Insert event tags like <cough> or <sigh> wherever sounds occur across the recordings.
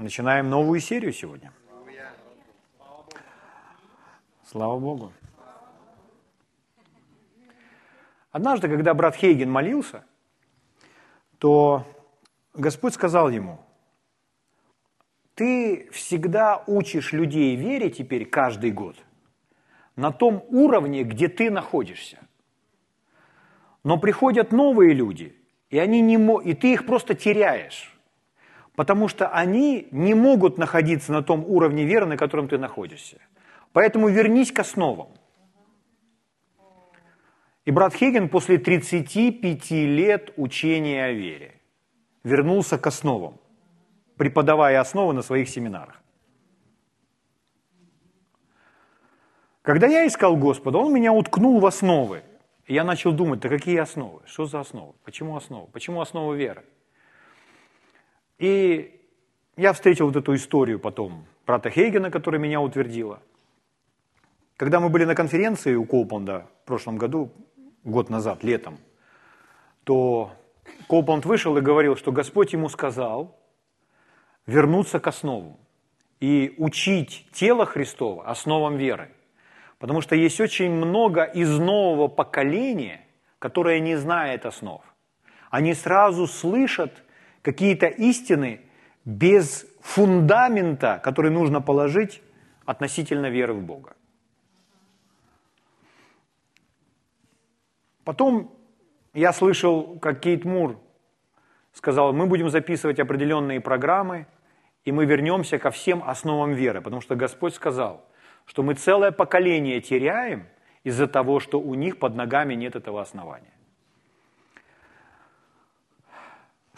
Начинаем новую серию сегодня. Слава Богу. Однажды, когда брат Хейген молился, то Господь сказал ему, ты всегда учишь людей верить теперь каждый год на том уровне, где ты находишься. Но приходят новые люди, и, они не мо... и ты их просто теряешь потому что они не могут находиться на том уровне веры, на котором ты находишься. Поэтому вернись к основам. И брат Хеген после 35 лет учения о вере вернулся к основам, преподавая основы на своих семинарах. Когда я искал Господа, Он меня уткнул в основы. И я начал думать, да какие основы? Что за основы? Почему основы? Почему основы веры? И я встретил вот эту историю потом брата Хейгена, которая меня утвердила. Когда мы были на конференции у Коупанда в прошлом году, год назад, летом, то Коупанд вышел и говорил, что Господь ему сказал вернуться к основам и учить тело Христова основам веры. Потому что есть очень много из нового поколения, которое не знает основ. Они сразу слышат какие-то истины без фундамента, который нужно положить относительно веры в Бога. Потом я слышал, как Кейт Мур сказал, мы будем записывать определенные программы, и мы вернемся ко всем основам веры, потому что Господь сказал, что мы целое поколение теряем из-за того, что у них под ногами нет этого основания.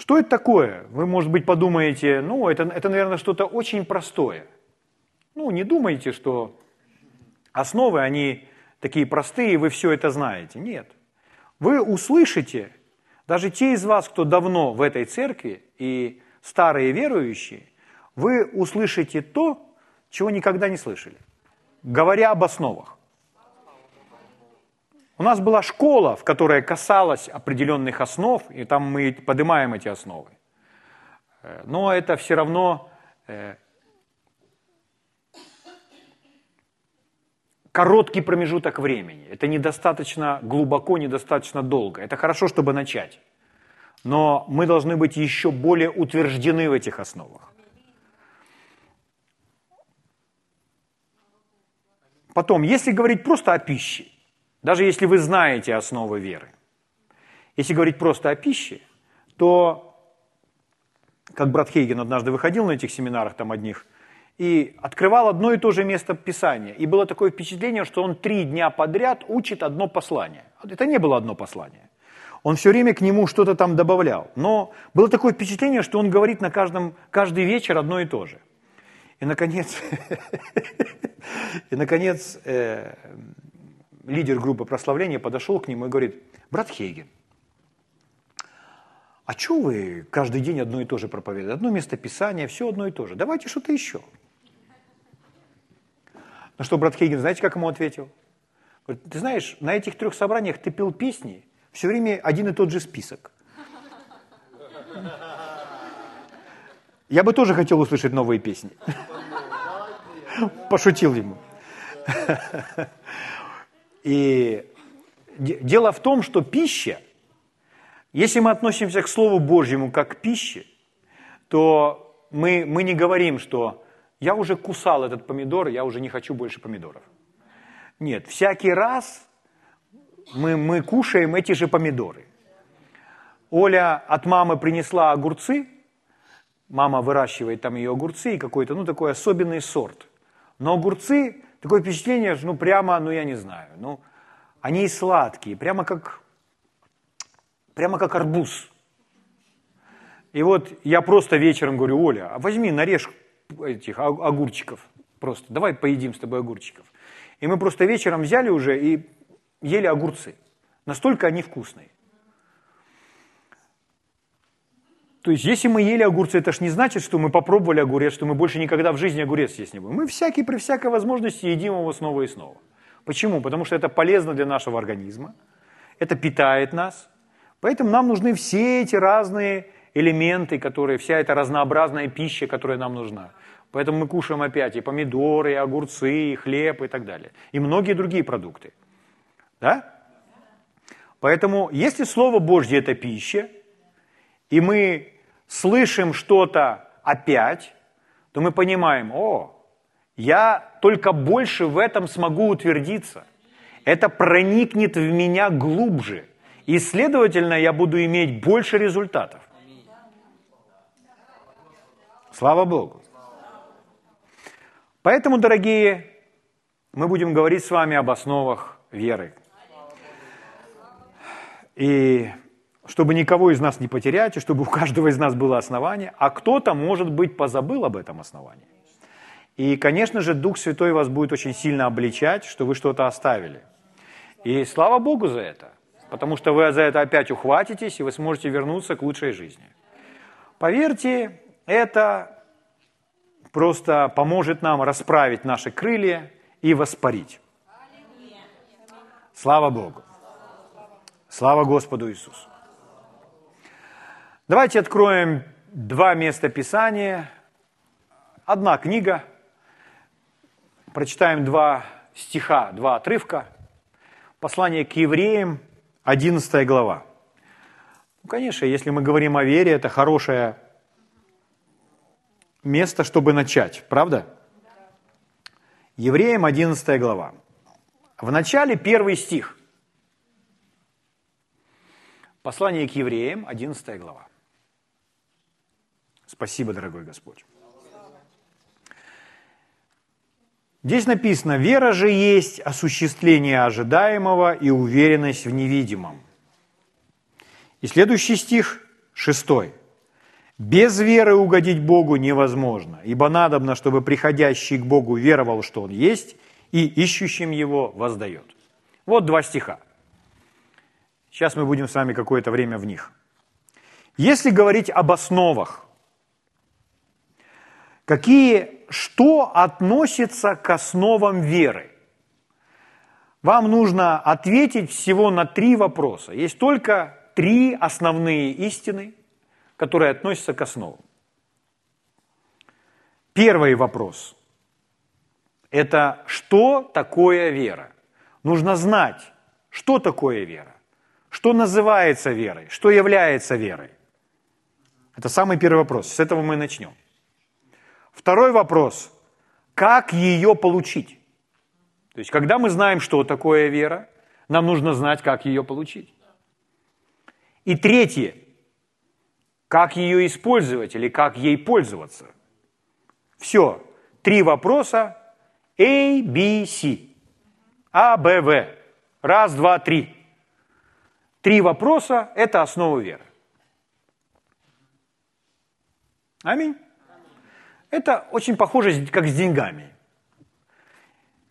Что это такое? Вы, может быть, подумаете, ну, это, это наверное, что-то очень простое. Ну, не думайте, что основы, они такие простые, вы все это знаете. Нет. Вы услышите, даже те из вас, кто давно в этой церкви и старые верующие, вы услышите то, чего никогда не слышали, говоря об основах. У нас была школа, в которой касалась определенных основ, и там мы поднимаем эти основы. Э, но это все равно э, короткий промежуток времени. Это недостаточно глубоко, недостаточно долго. Это хорошо, чтобы начать. Но мы должны быть еще более утверждены в этих основах. Потом, если говорить просто о пище, даже если вы знаете основы веры. Если говорить просто о пище, то, как брат Хейген однажды выходил на этих семинарах там одних, и открывал одно и то же место Писания. И было такое впечатление, что он три дня подряд учит одно послание. Это не было одно послание. Он все время к нему что-то там добавлял. Но было такое впечатление, что он говорит на каждом, каждый вечер одно и то же. И, наконец, <laughs> и, наконец э, лидер группы прославления подошел к нему и говорит, брат Хейген, а что вы каждый день одно и то же проповедуете? Одно место Писания, все одно и то же. Давайте что-то еще. На что брат Хейген, знаете, как ему ответил? Говорит, ты знаешь, на этих трех собраниях ты пел песни, все время один и тот же список. Я бы тоже хотел услышать новые песни. <laughs> Пошутил ему. <laughs> И дело в том, что пища, если мы относимся к Слову Божьему как к пище, то мы, мы не говорим, что я уже кусал этот помидор, я уже не хочу больше помидоров. Нет, всякий раз мы, мы кушаем эти же помидоры. Оля от мамы принесла огурцы, мама выращивает там ее огурцы и какой-то, ну, такой особенный сорт. Но огурцы Такое впечатление, ну прямо, ну я не знаю, ну они и сладкие, прямо как, прямо как арбуз. И вот я просто вечером говорю, Оля, а возьми, нарежь этих огурчиков просто, давай поедим с тобой огурчиков. И мы просто вечером взяли уже и ели огурцы. Настолько они вкусные. То есть, если мы ели огурцы, это ж не значит, что мы попробовали огурец, что мы больше никогда в жизни огурец есть не будем. Мы всякий при всякой возможности едим его снова и снова. Почему? Потому что это полезно для нашего организма, это питает нас. Поэтому нам нужны все эти разные элементы, которые, вся эта разнообразная пища, которая нам нужна. Поэтому мы кушаем опять и помидоры, и огурцы, и хлеб, и так далее. И многие другие продукты. Да? Поэтому, если Слово Божье – это пища, и мы слышим что-то опять, то мы понимаем, о, я только больше в этом смогу утвердиться. Это проникнет в меня глубже. И, следовательно, я буду иметь больше результатов. Слава Богу. Поэтому, дорогие, мы будем говорить с вами об основах веры. И чтобы никого из нас не потерять, и чтобы у каждого из нас было основание, а кто-то, может быть, позабыл об этом основании. И, конечно же, Дух Святой вас будет очень сильно обличать, что вы что-то оставили. И слава Богу за это, потому что вы за это опять ухватитесь, и вы сможете вернуться к лучшей жизни. Поверьте, это просто поможет нам расправить наши крылья и воспарить. Слава Богу. Слава Господу Иисусу. Давайте откроем два места Писания. Одна книга. Прочитаем два стиха, два отрывка. Послание к евреям, 11 глава. Ну, конечно, если мы говорим о вере, это хорошее место, чтобы начать, правда? Евреям 11 глава. В начале первый стих. Послание к евреям, 11 глава. Спасибо, дорогой Господь. Здесь написано, вера же есть осуществление ожидаемого и уверенность в невидимом. И следующий стих, шестой. Без веры угодить Богу невозможно, ибо надобно, чтобы приходящий к Богу веровал, что Он есть, и ищущим Его воздает. Вот два стиха. Сейчас мы будем с вами какое-то время в них. Если говорить об основах, какие, что относится к основам веры? Вам нужно ответить всего на три вопроса. Есть только три основные истины – которые относятся к основам. Первый вопрос – это что такое вера? Нужно знать, что такое вера, что называется верой, что является верой. Это самый первый вопрос, с этого мы начнем. Второй вопрос – как ее получить? То есть, когда мы знаем, что такое вера, нам нужно знать, как ее получить. И третье – как ее использовать или как ей пользоваться. Все. Три вопроса. A, B, C. А, Б, В. Раз, два, три. Три вопроса – это основа веры. Аминь. Это очень похоже, как с деньгами.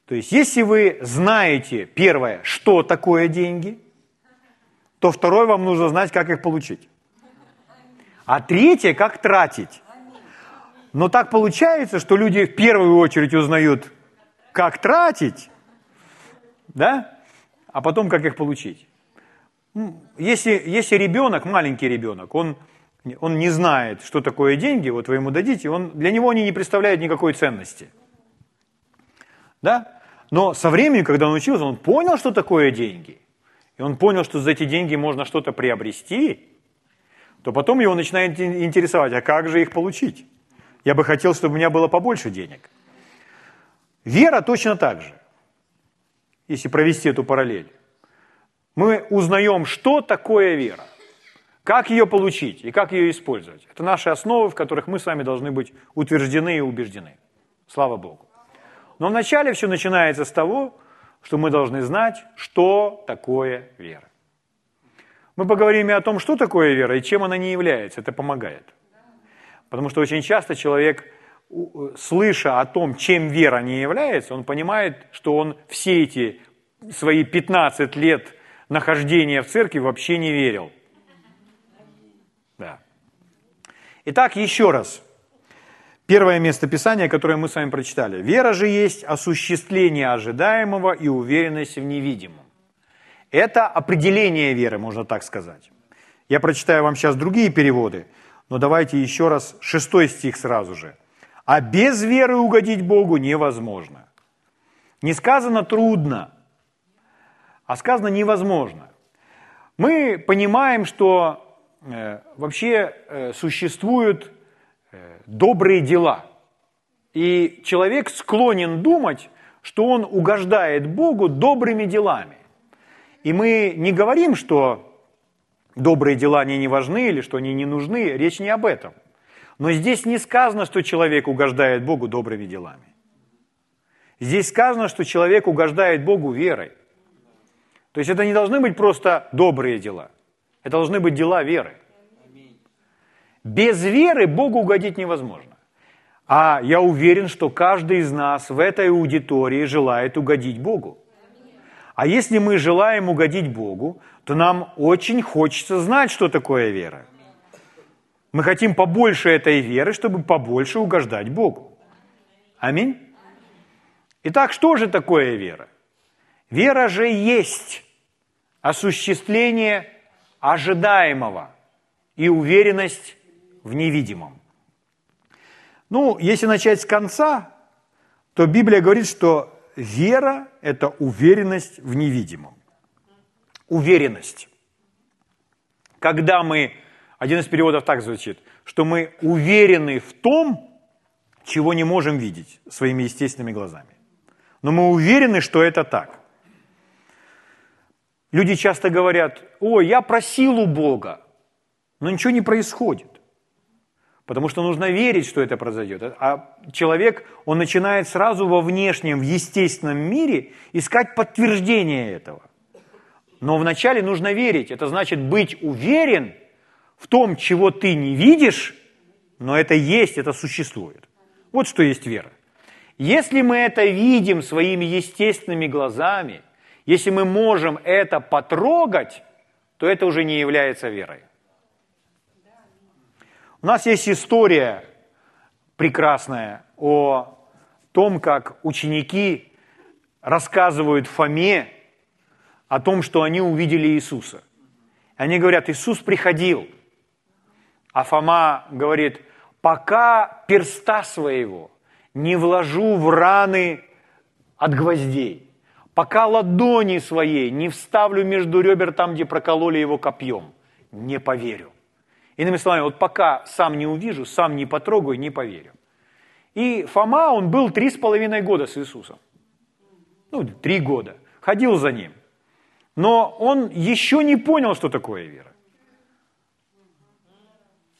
То есть, если вы знаете, первое, что такое деньги, то второе, вам нужно знать, как их получить а третье, как тратить. Но так получается, что люди в первую очередь узнают, как тратить, да, а потом, как их получить. Если, если ребенок, маленький ребенок, он, он не знает, что такое деньги, вот вы ему дадите, он, для него они не представляют никакой ценности. Да? Но со временем, когда он учился, он понял, что такое деньги. И он понял, что за эти деньги можно что-то приобрести – то потом его начинает интересовать, а как же их получить? Я бы хотел, чтобы у меня было побольше денег. Вера точно так же, если провести эту параллель. Мы узнаем, что такое вера, как ее получить и как ее использовать. Это наши основы, в которых мы с вами должны быть утверждены и убеждены. Слава Богу. Но вначале все начинается с того, что мы должны знать, что такое вера. Мы поговорим и о том, что такое вера и чем она не является. Это помогает. Потому что очень часто человек, слыша о том, чем вера не является, он понимает, что он все эти свои 15 лет нахождения в церкви вообще не верил. Да. Итак, еще раз. Первое место Писания, которое мы с вами прочитали. «Вера же есть осуществление ожидаемого и уверенность в невидимом». Это определение веры, можно так сказать. Я прочитаю вам сейчас другие переводы. Но давайте еще раз, шестой стих сразу же. А без веры угодить Богу невозможно. Не сказано трудно, а сказано невозможно. Мы понимаем, что вообще э, существуют э, добрые дела. И человек склонен думать, что он угождает Богу добрыми делами. И мы не говорим, что добрые дела они не важны или что они не нужны, речь не об этом. Но здесь не сказано, что человек угождает Богу добрыми делами. Здесь сказано, что человек угождает Богу верой. То есть это не должны быть просто добрые дела. Это должны быть дела веры. Без веры Богу угодить невозможно. А я уверен, что каждый из нас в этой аудитории желает угодить Богу. А если мы желаем угодить Богу, то нам очень хочется знать, что такое вера. Мы хотим побольше этой веры, чтобы побольше угождать Богу. Аминь. Итак, что же такое вера? Вера же есть осуществление ожидаемого и уверенность в невидимом. Ну, если начать с конца, то Библия говорит, что вера – это уверенность в невидимом. Уверенность. Когда мы, один из переводов так звучит, что мы уверены в том, чего не можем видеть своими естественными глазами. Но мы уверены, что это так. Люди часто говорят, ой, я просил у Бога, но ничего не происходит. Потому что нужно верить, что это произойдет. А человек, он начинает сразу во внешнем, в естественном мире искать подтверждение этого. Но вначале нужно верить. Это значит быть уверен в том, чего ты не видишь, но это есть, это существует. Вот что есть вера. Если мы это видим своими естественными глазами, если мы можем это потрогать, то это уже не является верой. У нас есть история прекрасная о том, как ученики рассказывают Фоме о том, что они увидели Иисуса. Они говорят, Иисус приходил. А Фома говорит, пока перста своего не вложу в раны от гвоздей, пока ладони своей не вставлю между ребер там, где прокололи его копьем, не поверю. Иными словами, вот пока сам не увижу, сам не потрогаю, не поверю. И Фома, он был три с половиной года с Иисусом. Ну, три года. Ходил за ним. Но он еще не понял, что такое вера.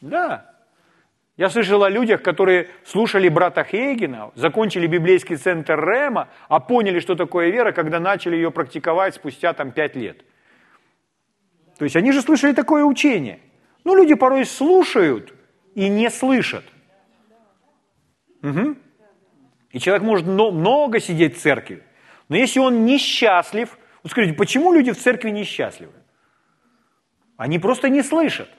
Да, я слышал о людях, которые слушали брата Хейгена, закончили библейский центр Рема, а поняли, что такое вера, когда начали ее практиковать спустя там пять лет. То есть они же слышали такое учение. Ну, люди порой слушают и не слышат. Угу. И человек может много сидеть в церкви, но если он несчастлив, вот скажите, почему люди в церкви несчастливы? Они просто не слышат.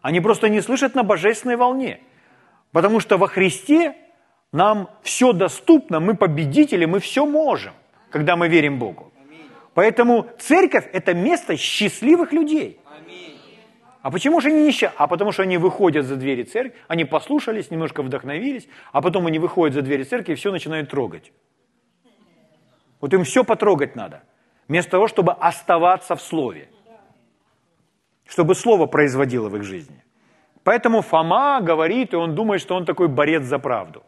Они просто не слышат на божественной волне. Потому что во Христе нам все доступно, мы победители, мы все можем, когда мы верим Богу. Поэтому церковь – это место счастливых людей. А почему же они несчастны? А потому что они выходят за двери церкви, они послушались, немножко вдохновились, а потом они выходят за двери церкви и все начинают трогать. Вот им все потрогать надо, вместо того, чтобы оставаться в Слове. Чтобы Слово производило в их жизни. Поэтому Фома говорит, и он думает, что он такой борец за правду.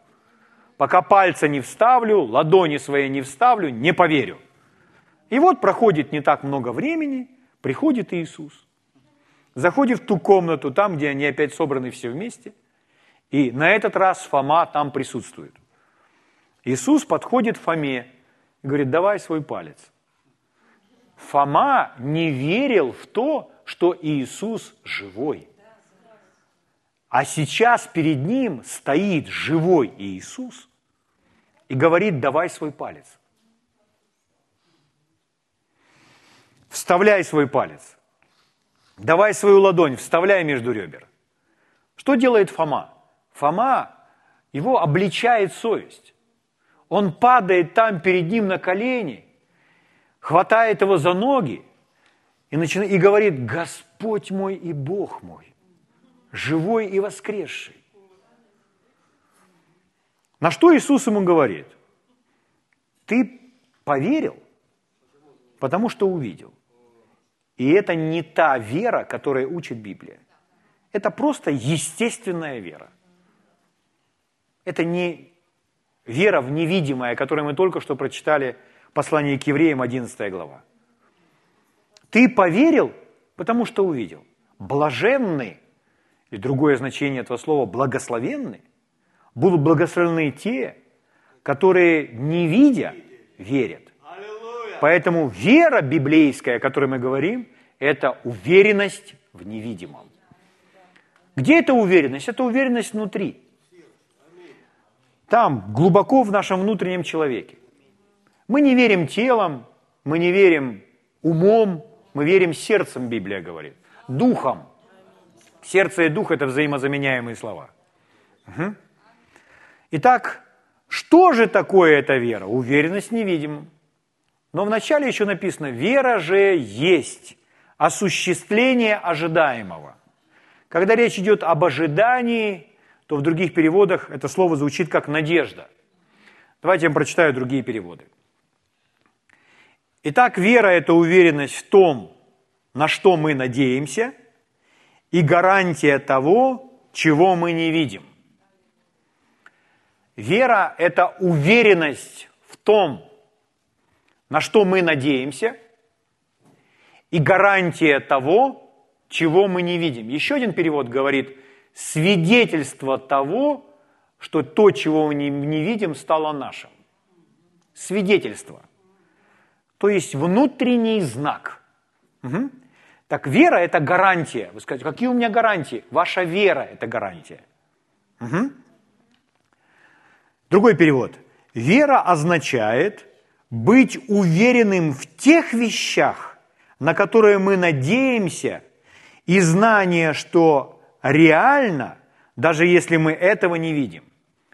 Пока пальца не вставлю, ладони свои не вставлю, не поверю. И вот проходит не так много времени, приходит Иисус. Заходит в ту комнату, там, где они опять собраны все вместе, и на этот раз Фома там присутствует. Иисус подходит Фоме и говорит, давай свой палец. Фома не верил в то, что Иисус живой – а сейчас перед ним стоит живой Иисус и говорит, давай свой палец. Вставляй свой палец. Давай свою ладонь, вставляй между ребер. Что делает Фома? Фома, его обличает совесть. Он падает там перед ним на колени, хватает его за ноги и, начинает, и говорит, Господь мой и Бог мой. Живой и воскресший. На что Иисус ему говорит? Ты поверил, потому что увидел. И это не та вера, которая учит Библия. Это просто естественная вера. Это не вера в невидимое, которое мы только что прочитали послание к евреям, 11 глава. Ты поверил, потому что увидел. Блаженны, и другое значение этого слова, благословенны, будут благословлены те, которые, не видя, верят. Поэтому вера библейская, о которой мы говорим, это уверенность в невидимом. Где эта уверенность? Это уверенность внутри. Там, глубоко в нашем внутреннем человеке. Мы не верим телом, мы не верим умом, мы верим сердцем, Библия говорит, духом. Сердце и дух – это взаимозаменяемые слова. Угу. Итак, что же такое эта вера? Уверенность невидимым. Но вначале еще написано, вера же есть осуществление ожидаемого. Когда речь идет об ожидании, то в других переводах это слово звучит как надежда. Давайте я вам прочитаю другие переводы. Итак, вера – это уверенность в том, на что мы надеемся, и гарантия того, чего мы не видим. Вера – это уверенность в том, на что мы надеемся, и гарантия того, чего мы не видим. Еще один перевод говорит свидетельство того, что то, чего мы не видим, стало нашим. Свидетельство – то есть внутренний знак. Угу. Так вера – это гарантия. Вы скажете, какие у меня гарантии? Ваша вера – это гарантия. Угу. Другой перевод. Вера означает быть уверенным в тех вещах, на которые мы надеемся, и знание, что реально, даже если мы этого не видим.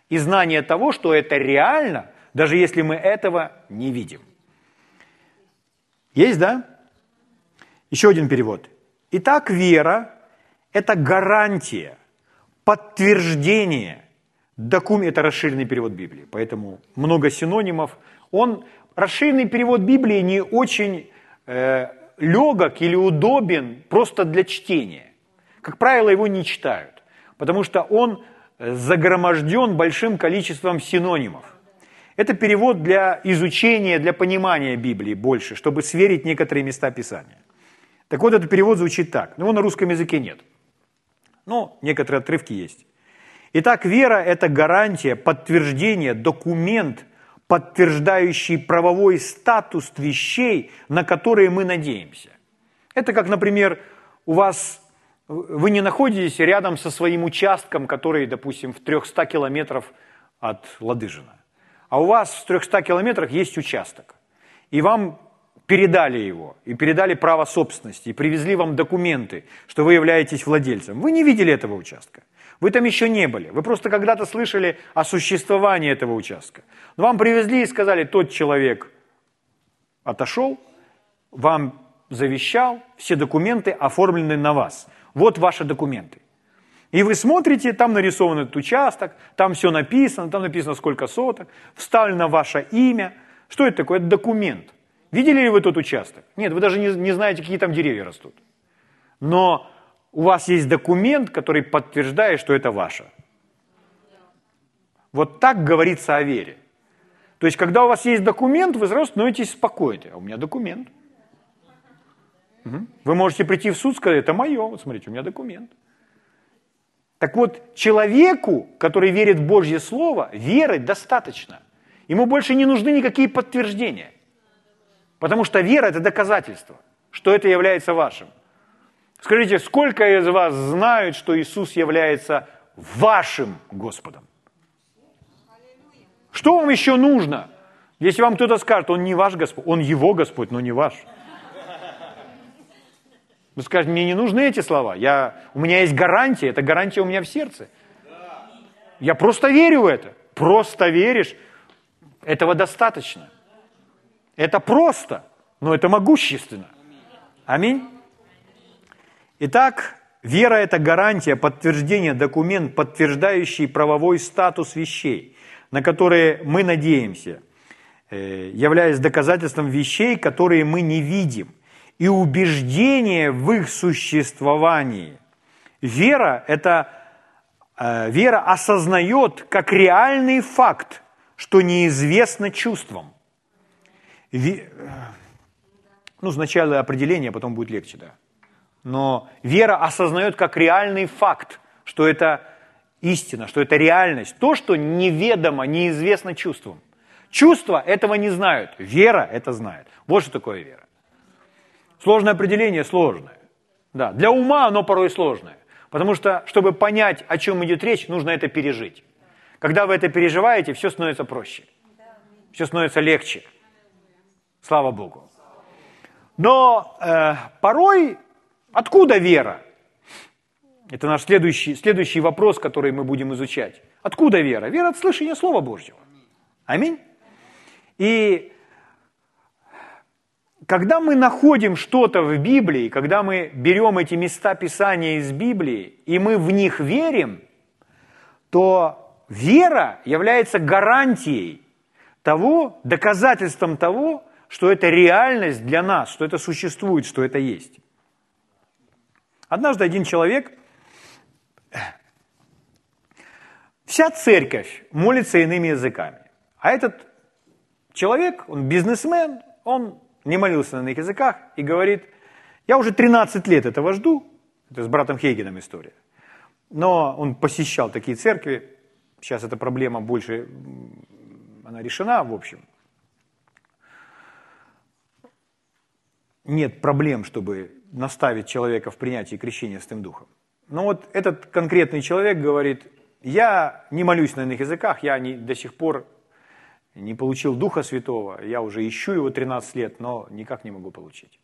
И знание того, что это реально, даже если мы этого не видим. Есть, да? Еще один перевод. Итак, вера – это гарантия, подтверждение, документ, это расширенный перевод Библии, поэтому много синонимов. Он, расширенный перевод Библии не очень э, легок или удобен просто для чтения. Как правило, его не читают, потому что он загроможден большим количеством синонимов. Это перевод для изучения, для понимания Библии больше, чтобы сверить некоторые места Писания. Так вот, этот перевод звучит так. Но его на русском языке нет. Но некоторые отрывки есть. Итак, вера – это гарантия, подтверждение, документ, подтверждающий правовой статус вещей, на которые мы надеемся. Это как, например, у вас вы не находитесь рядом со своим участком, который, допустим, в 300 километров от Ладыжина а у вас в 300 километрах есть участок, и вам передали его, и передали право собственности, и привезли вам документы, что вы являетесь владельцем. Вы не видели этого участка. Вы там еще не были. Вы просто когда-то слышали о существовании этого участка. Но вам привезли и сказали, тот человек отошел, вам завещал, все документы оформлены на вас. Вот ваши документы. И вы смотрите, там нарисован этот участок, там все написано, там написано сколько соток, вставлено ваше имя. Что это такое? Это документ. Видели ли вы тот участок? Нет, вы даже не, не знаете, какие там деревья растут. Но у вас есть документ, который подтверждает, что это ваше. Вот так говорится о вере. То есть, когда у вас есть документ, вы сразу становитесь спокойны. А у меня документ. Угу. Вы можете прийти в суд и сказать, это мое. Вот смотрите, у меня документ. Так вот, человеку, который верит в Божье Слово, веры достаточно. Ему больше не нужны никакие подтверждения. Потому что вера – это доказательство, что это является вашим. Скажите, сколько из вас знают, что Иисус является вашим Господом? Что вам еще нужно? Если вам кто-то скажет, он не ваш Господь, он его Господь, но не ваш. Вы скажете, мне не нужны эти слова. Я, у меня есть гарантия, эта гарантия у меня в сердце. Я просто верю в это. Просто веришь. Этого достаточно. Это просто, но это могущественно. Аминь. Итак, Вера – это гарантия, подтверждение, документ, подтверждающий правовой статус вещей, на которые мы надеемся, э, являясь доказательством вещей, которые мы не видим, и убеждение в их существовании. Вера – это э, вера осознает как реальный факт, что неизвестно чувствам. Ну, сначала определение, а потом будет легче, да. Но вера осознает как реальный факт, что это истина, что это реальность, то, что неведомо, неизвестно чувствам. Чувства этого не знают, вера это знает. Вот что такое вера. Сложное определение сложное. Да, для ума оно порой сложное. Потому что, чтобы понять, о чем идет речь, нужно это пережить. Когда вы это переживаете, все становится проще. Все становится легче. Слава Богу. Но э, порой откуда вера? Это наш следующий, следующий вопрос, который мы будем изучать. Откуда вера? Вера от слышания Слова Божьего. Аминь. И когда мы находим что-то в Библии, когда мы берем эти места Писания из Библии, и мы в них верим, то вера является гарантией того, доказательством того, что это реальность для нас, что это существует, что это есть. Однажды один человек, вся церковь молится иными языками, а этот человек, он бизнесмен, он не молился на иных языках и говорит, я уже 13 лет этого жду, это с братом Хейгеном история, но он посещал такие церкви, сейчас эта проблема больше, она решена, в общем. Нет проблем, чтобы наставить человека в принятии крещения Святым Духом. Но вот этот конкретный человек говорит, я не молюсь на иных языках, я не, до сих пор не получил Духа Святого, я уже ищу его 13 лет, но никак не могу получить.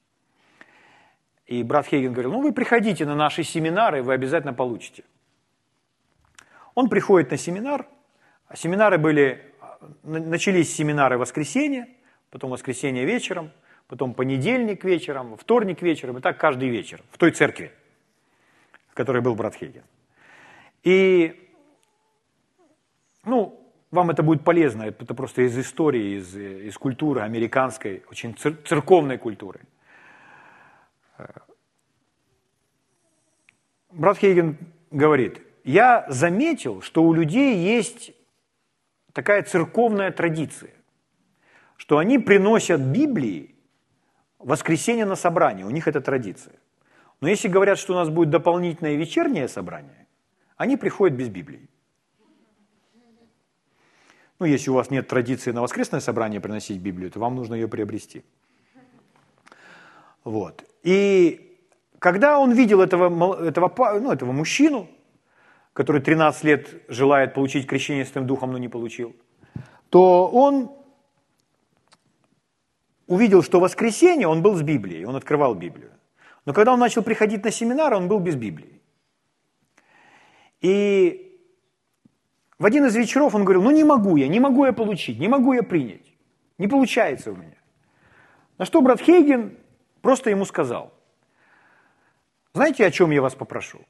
И брат Хейген говорил, ну вы приходите на наши семинары, вы обязательно получите. Он приходит на семинар, а семинары были, начались семинары воскресенье, потом воскресенье вечером, потом понедельник вечером, вторник вечером, и так каждый вечер в той церкви, в которой был брат Хейген. И, ну, вам это будет полезно, это просто из истории, из, из культуры американской, очень церковной культуры. Брат Хейген говорит, я заметил, что у людей есть такая церковная традиция, что они приносят Библии воскресенье на собрание, у них это традиция. Но если говорят, что у нас будет дополнительное вечернее собрание, они приходят без Библии. Ну, если у вас нет традиции на воскресное собрание приносить Библию, то вам нужно ее приобрести. Вот. И когда он видел этого, этого, ну, этого мужчину, который 13 лет желает получить крещение Святым Духом, но не получил, то он увидел, что в воскресенье он был с Библией, он открывал Библию. Но когда он начал приходить на семинар, он был без Библии. И в один из вечеров он говорил, ну не могу я, не могу я получить, не могу я принять. Не получается у меня. На что брат Хейген просто ему сказал, знаете, о чем я вас попрошу?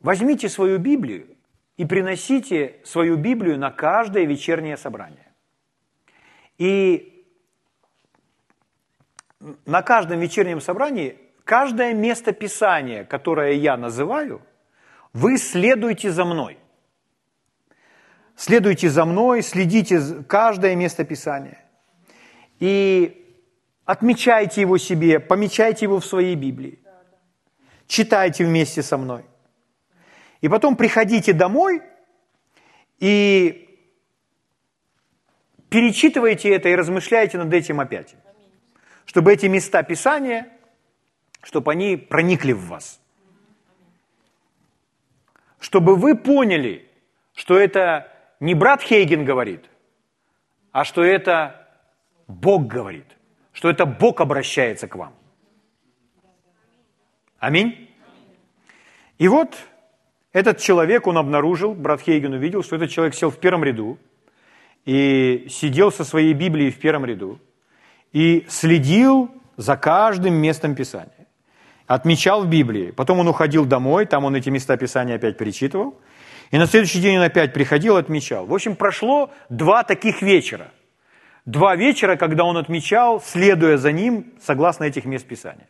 Возьмите свою Библию и приносите свою Библию на каждое вечернее собрание. И на каждом вечернем собрании каждое место Писания, которое я называю, вы следуйте за мной – Следуйте за мной, следите каждое место Писания. И отмечайте его себе, помечайте его в своей Библии. Читайте вместе со мной. И потом приходите домой и перечитывайте это и размышляйте над этим опять. Чтобы эти места Писания, чтобы они проникли в вас. Чтобы вы поняли, что это не брат Хейген говорит, а что это Бог говорит, что это Бог обращается к вам. Аминь. И вот этот человек, он обнаружил, брат Хейген увидел, что этот человек сел в первом ряду и сидел со своей Библией в первом ряду и следил за каждым местом Писания. отмечал в Библии. Потом он уходил домой, там он эти места Писания опять перечитывал. И на следующий день он опять приходил, отмечал. В общем, прошло два таких вечера. Два вечера, когда он отмечал, следуя за ним, согласно этих мест Писания.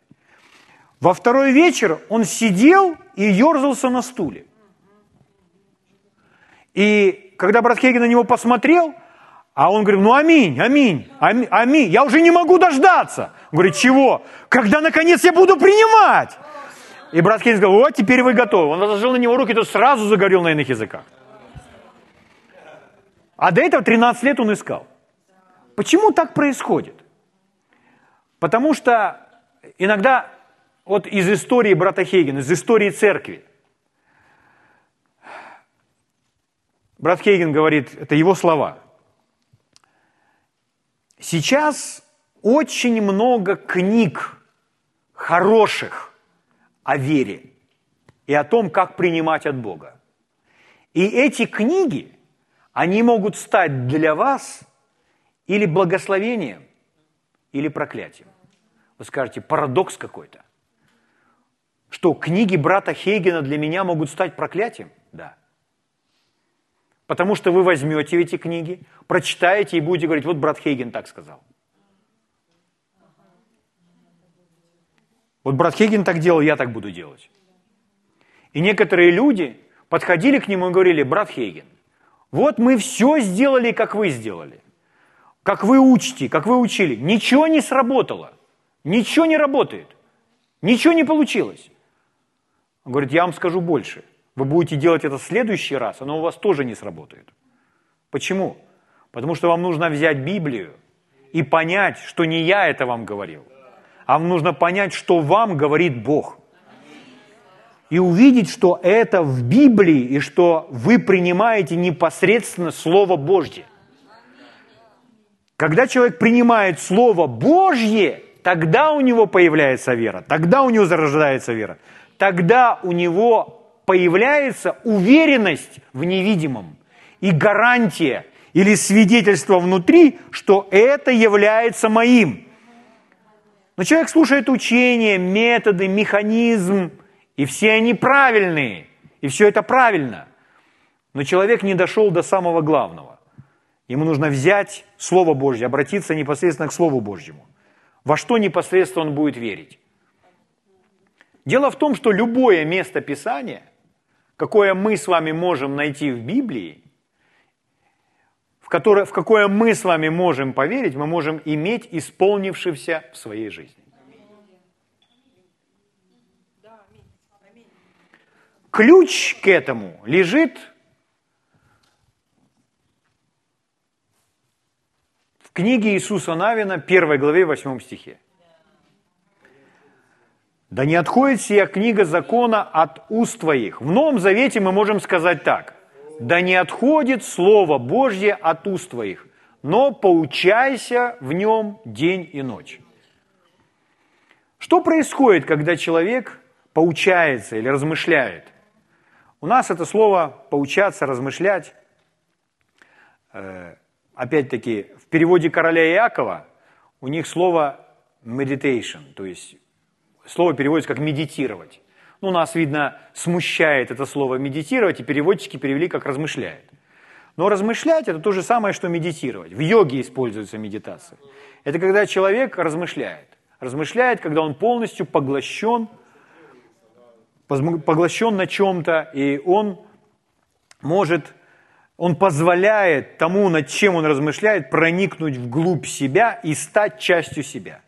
Во второй вечер он сидел и ерзался на стуле. И когда брат Хейген на него посмотрел, а он говорит, ну аминь, аминь, аминь, аминь, я уже не могу дождаться. Он говорит, чего? Когда наконец я буду принимать? И брат Хейген сказал, вот теперь вы готовы. Он возложил на него руки, то сразу заговорил на иных языках. А до этого 13 лет он искал. Почему так происходит? Потому что иногда вот из истории брата Хейгена, из истории церкви, брат Хейген говорит, это его слова. Сейчас очень много книг хороших о вере и о том, как принимать от Бога. И эти книги, они могут стать для вас или благословением, или проклятием. Вы скажете, парадокс какой-то. Что книги брата Хейгена для меня могут стать проклятием? Да. Потому что вы возьмете эти книги, прочитаете и будете говорить, вот брат Хейген так сказал. Вот брат Хейген так делал, я так буду делать. И некоторые люди подходили к нему и говорили, брат Хейген, вот мы все сделали, как вы сделали как вы учите, как вы учили, ничего не сработало, ничего не работает, ничего не получилось. Он говорит, я вам скажу больше. Вы будете делать это в следующий раз, оно у вас тоже не сработает. Почему? Потому что вам нужно взять Библию и понять, что не я это вам говорил, а вам нужно понять, что вам говорит Бог. И увидеть, что это в Библии, и что вы принимаете непосредственно Слово Божье – когда человек принимает Слово Божье, тогда у него появляется вера, тогда у него зарождается вера, тогда у него появляется уверенность в невидимом и гарантия или свидетельство внутри, что это является моим. Но человек слушает учения, методы, механизм, и все они правильные, и все это правильно. Но человек не дошел до самого главного. Ему нужно взять Слово Божье, обратиться непосредственно к Слову Божьему. Во что непосредственно он будет верить? Дело в том, что любое место Писания, какое мы с вами можем найти в Библии, в, которое, в какое мы с вами можем поверить, мы можем иметь исполнившийся в своей жизни. Ключ к этому лежит книге Иисуса Навина, 1 главе, 8 стихе. «Да не отходит сия книга закона от уст твоих». В Новом Завете мы можем сказать так. «Да не отходит Слово Божье от уст твоих, но поучайся в нем день и ночь». Что происходит, когда человек поучается или размышляет? У нас это слово «поучаться», «размышлять» э, опять-таки, в переводе короля Иакова у них слово meditation, то есть слово переводится как медитировать. Ну, нас, видно, смущает это слово медитировать, и переводчики перевели как размышляет. Но размышлять это то же самое, что медитировать. В йоге используется медитация. Это когда человек размышляет. Размышляет, когда он полностью поглощен, поглощен на чем-то, и он может он позволяет тому, над чем он размышляет, проникнуть вглубь себя и стать частью себя.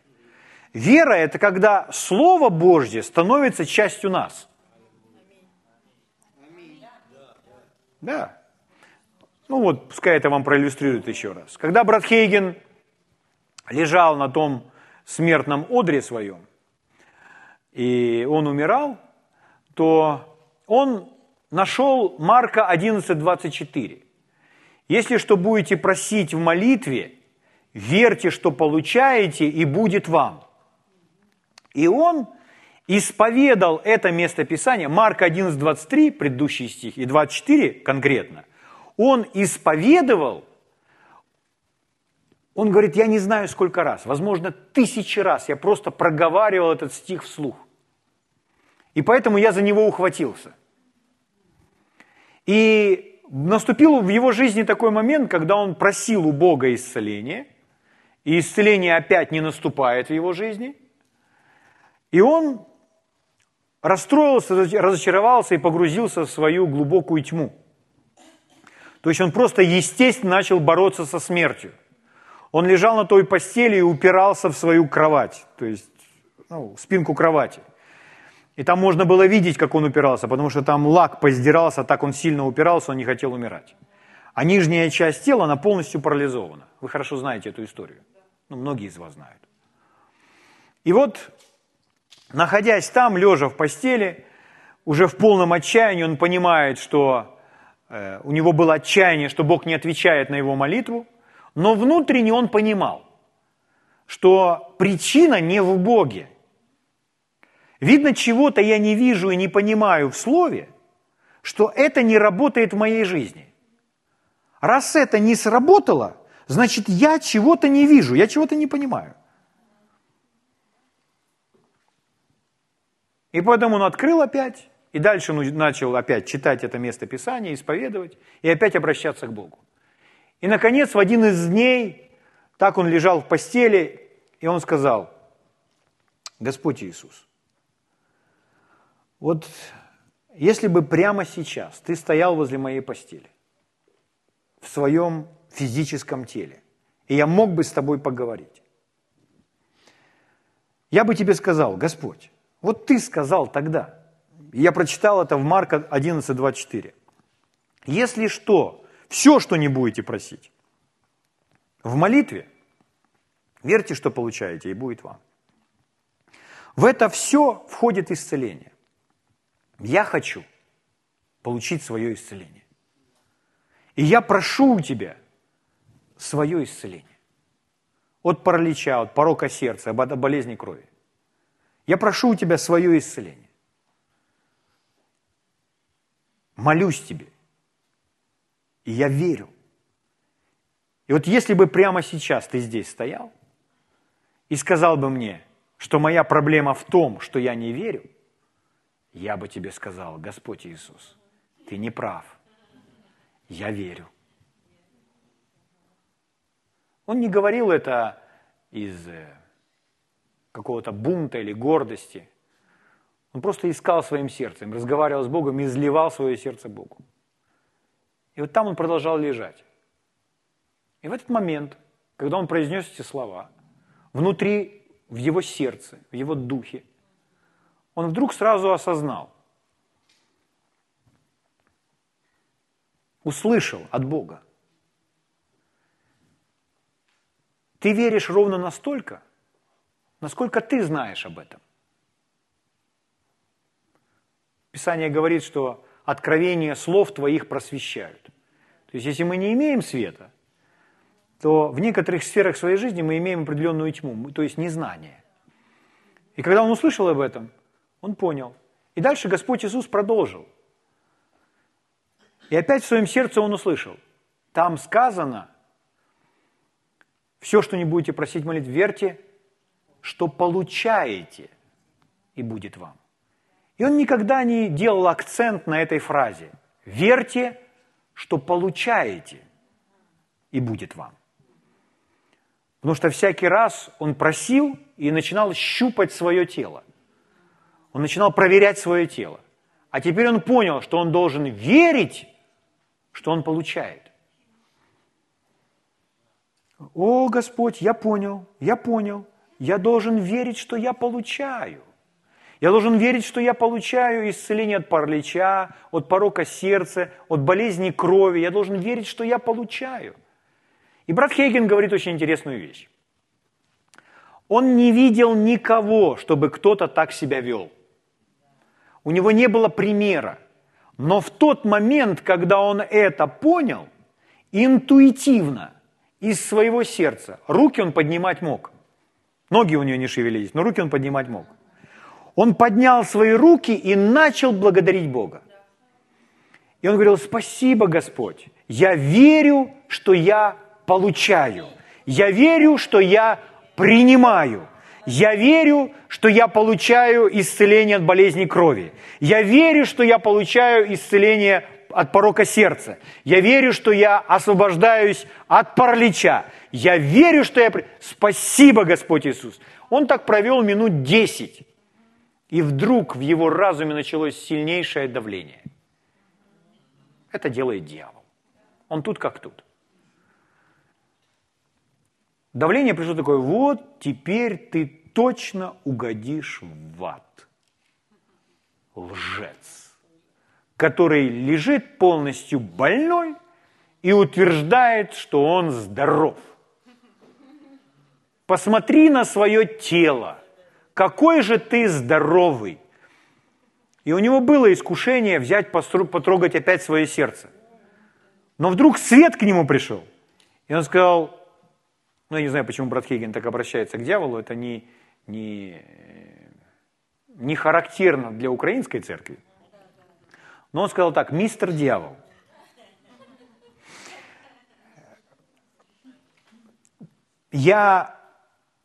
Вера – это когда Слово Божье становится частью нас. Да. Ну вот, пускай это вам проиллюстрирует еще раз. Когда брат Хейген лежал на том смертном одре своем, и он умирал, то он нашел Марка 11.24. Если что будете просить в молитве, верьте, что получаете, и будет вам. И он исповедал это место Писания, Марка 11.23, предыдущий стих, и 24 конкретно, он исповедовал, он говорит, я не знаю сколько раз, возможно, тысячи раз я просто проговаривал этот стих вслух. И поэтому я за него ухватился. И наступил в его жизни такой момент, когда он просил у Бога исцеления, и исцеление опять не наступает в его жизни. И он расстроился, разочаровался и погрузился в свою глубокую тьму. То есть он просто естественно начал бороться со смертью. Он лежал на той постели и упирался в свою кровать, то есть ну, спинку кровати. И там можно было видеть, как он упирался, потому что там лак поиздирался, так он сильно упирался, он не хотел умирать. А нижняя часть тела, она полностью парализована. Вы хорошо знаете эту историю. Ну, многие из вас знают. И вот, находясь там, лежа в постели, уже в полном отчаянии, он понимает, что э, у него было отчаяние, что Бог не отвечает на его молитву, но внутренне он понимал, что причина не в Боге. Видно, чего-то я не вижу и не понимаю в Слове, что это не работает в моей жизни. Раз это не сработало, значит, я чего-то не вижу, я чего-то не понимаю. И поэтому он открыл опять, и дальше он начал опять читать это место Писания, исповедовать, и опять обращаться к Богу. И, наконец, в один из дней, так он лежал в постели, и он сказал, Господь Иисус, вот если бы прямо сейчас ты стоял возле моей постели, в своем физическом теле, и я мог бы с тобой поговорить, я бы тебе сказал, Господь, вот ты сказал тогда, я прочитал это в Марка 11.24, если что, все, что не будете просить, в молитве, верьте, что получаете, и будет вам. В это все входит исцеление. Я хочу получить свое исцеление. И я прошу у тебя свое исцеление. От паралича, от порока сердца, от болезни крови. Я прошу у тебя свое исцеление. Молюсь тебе. И я верю. И вот если бы прямо сейчас ты здесь стоял и сказал бы мне, что моя проблема в том, что я не верю – я бы тебе сказал, Господь Иисус, ты не прав. Я верю. Он не говорил это из э, какого-то бунта или гордости. Он просто искал своим сердцем, разговаривал с Богом и изливал свое сердце Богу. И вот там он продолжал лежать. И в этот момент, когда он произнес эти слова, внутри, в его сердце, в его духе, он вдруг сразу осознал, услышал от Бога. Ты веришь ровно настолько, насколько ты знаешь об этом. Писание говорит, что откровения слов твоих просвещают. То есть, если мы не имеем света, то в некоторых сферах своей жизни мы имеем определенную тьму, то есть незнание. И когда он услышал об этом, он понял. И дальше Господь Иисус продолжил. И опять в своем сердце он услышал. Там сказано, все, что не будете просить молить, верьте, что получаете, и будет вам. И он никогда не делал акцент на этой фразе. Верьте, что получаете, и будет вам. Потому что всякий раз он просил и начинал щупать свое тело. Он начинал проверять свое тело. А теперь он понял, что он должен верить, что он получает. О, Господь, я понял, я понял. Я должен верить, что я получаю. Я должен верить, что я получаю исцеление от паралича, от порока сердца, от болезни крови. Я должен верить, что я получаю. И брат Хейген говорит очень интересную вещь. Он не видел никого, чтобы кто-то так себя вел – у него не было примера. Но в тот момент, когда он это понял, интуитивно, из своего сердца, руки он поднимать мог. Ноги у него не шевелились, но руки он поднимать мог. Он поднял свои руки и начал благодарить Бога. И он говорил, спасибо, Господь, я верю, что я получаю. Я верю, что я принимаю. Я верю, что я получаю исцеление от болезни крови. Я верю, что я получаю исцеление от порока сердца. Я верю, что я освобождаюсь от паралича. Я верю, что я... Спасибо, Господь Иисус. Он так провел минут десять. И вдруг в его разуме началось сильнейшее давление. Это делает дьявол. Он тут как тут. Давление пришло такое, вот теперь ты точно угодишь в ад. Лжец, который лежит полностью больной и утверждает, что он здоров. Посмотри на свое тело. Какой же ты здоровый. И у него было искушение взять, потрогать опять свое сердце. Но вдруг свет к нему пришел. И он сказал, ну, я не знаю, почему брат Хейген так обращается к дьяволу, это не, не, не характерно для украинской церкви. Но он сказал так, мистер дьявол, я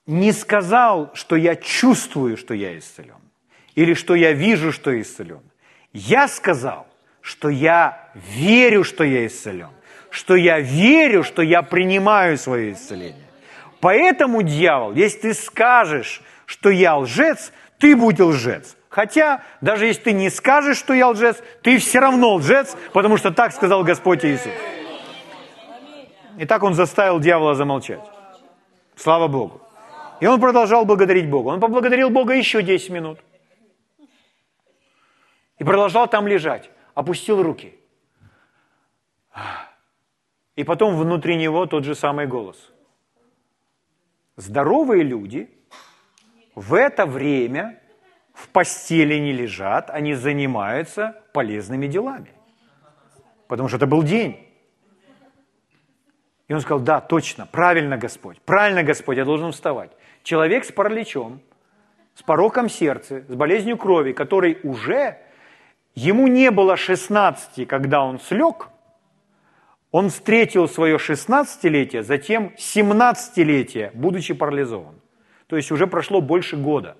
не сказал, что я чувствую, что я исцелен, или что я вижу, что исцелен. Я сказал, что я верю, что я исцелен, что я верю, что я принимаю свое исцеление. Поэтому, дьявол, если ты скажешь, что я лжец, ты будь лжец. Хотя, даже если ты не скажешь, что я лжец, ты все равно лжец, потому что так сказал Господь Иисус. И так он заставил дьявола замолчать. Слава Богу. И он продолжал благодарить Бога. Он поблагодарил Бога еще 10 минут. И продолжал там лежать. Опустил руки. И потом внутри него тот же самый голос – Здоровые люди в это время в постели не лежат, они занимаются полезными делами. Потому что это был день. И он сказал, да, точно, правильно, Господь, правильно, Господь, я должен вставать. Человек с параличом, с пороком сердца, с болезнью крови, который уже, ему не было 16, когда он слег – он встретил свое 16-летие, затем 17-летие, будучи парализован. То есть уже прошло больше года.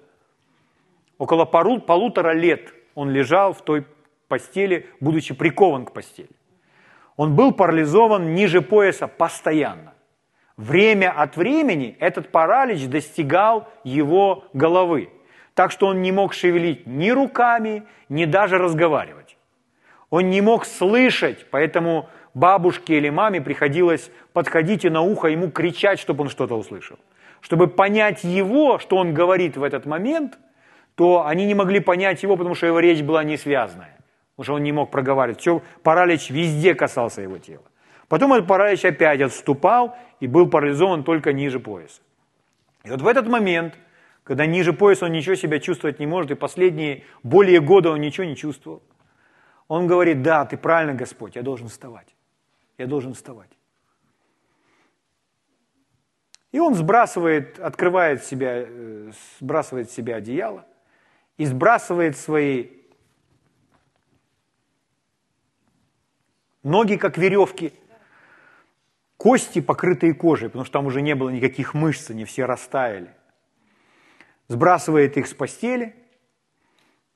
Около пару, полутора лет он лежал в той постели, будучи прикован к постели. Он был парализован ниже пояса постоянно. Время от времени этот паралич достигал его головы, так что он не мог шевелить ни руками, ни даже разговаривать. Он не мог слышать, поэтому бабушке или маме приходилось подходить и на ухо ему кричать, чтобы он что-то услышал. Чтобы понять его, что он говорит в этот момент, то они не могли понять его, потому что его речь была не связанная. Потому что он не мог проговаривать. Все, паралич везде касался его тела. Потом этот паралич опять отступал и был парализован только ниже пояса. И вот в этот момент, когда ниже пояса он ничего себя чувствовать не может, и последние более года он ничего не чувствовал, он говорит, да, ты правильно, Господь, я должен вставать. Я должен вставать. И он сбрасывает, открывает себя, э, сбрасывает с себя одеяло и сбрасывает свои ноги, как веревки, кости, покрытые кожей, потому что там уже не было никаких мышц, они все растаяли. Сбрасывает их с постели,